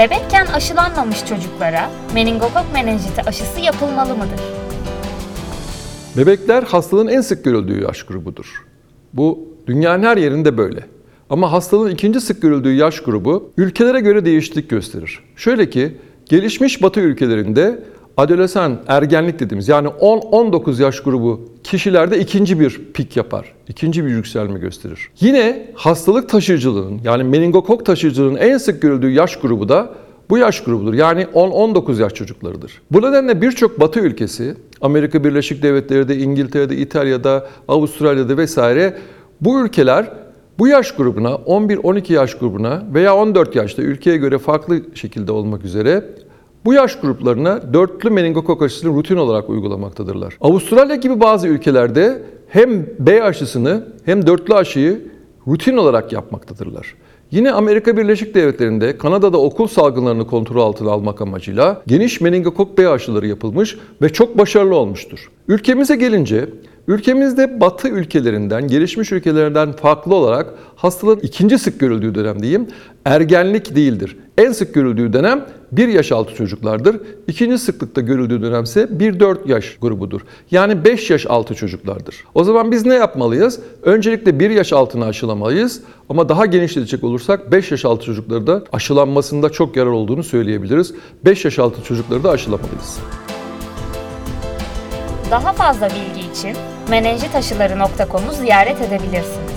Bebekken aşılanmamış çocuklara meningokok menenjiti aşısı yapılmalı mıdır? Bebekler hastalığın en sık görüldüğü yaş grubudur. Bu dünyanın her yerinde böyle. Ama hastalığın ikinci sık görüldüğü yaş grubu ülkelere göre değişiklik gösterir. Şöyle ki gelişmiş batı ülkelerinde adolesan, ergenlik dediğimiz yani 10-19 yaş grubu kişilerde ikinci bir pik yapar. ikinci bir yükselme gösterir. Yine hastalık taşıyıcılığının yani meningokok taşıyıcılığının en sık görüldüğü yaş grubu da bu yaş grubudur. Yani 10-19 yaş çocuklarıdır. Bu nedenle birçok batı ülkesi, Amerika Birleşik Devletleri'de, İngiltere'de, İtalya'da, Avustralya'da vesaire bu ülkeler bu yaş grubuna, 11-12 yaş grubuna veya 14 yaşta ülkeye göre farklı şekilde olmak üzere bu yaş gruplarına dörtlü meningokok aşısını rutin olarak uygulamaktadırlar. Avustralya gibi bazı ülkelerde hem B aşısını hem dörtlü aşıyı rutin olarak yapmaktadırlar. Yine Amerika Birleşik Devletleri'nde Kanada'da okul salgınlarını kontrol altına almak amacıyla geniş meningokok B aşıları yapılmış ve çok başarılı olmuştur. Ülkemize gelince ülkemizde batı ülkelerinden, gelişmiş ülkelerden farklı olarak hastalığın ikinci sık görüldüğü dönem diyeyim, ergenlik değildir. En sık görüldüğü dönem 1 yaş altı çocuklardır. İkinci sıklıkta görüldüğü dönemse 1-4 yaş grubudur. Yani 5 yaş altı çocuklardır. O zaman biz ne yapmalıyız? Öncelikle 1 yaş altını aşılamalıyız. Ama daha genişletecek olursak 5 yaş altı çocukları da aşılanmasında çok yarar olduğunu söyleyebiliriz. 5 yaş altı çocukları da aşılamalıyız. Daha fazla bilgi için menenjitaşıları.com'u ziyaret edebilirsiniz.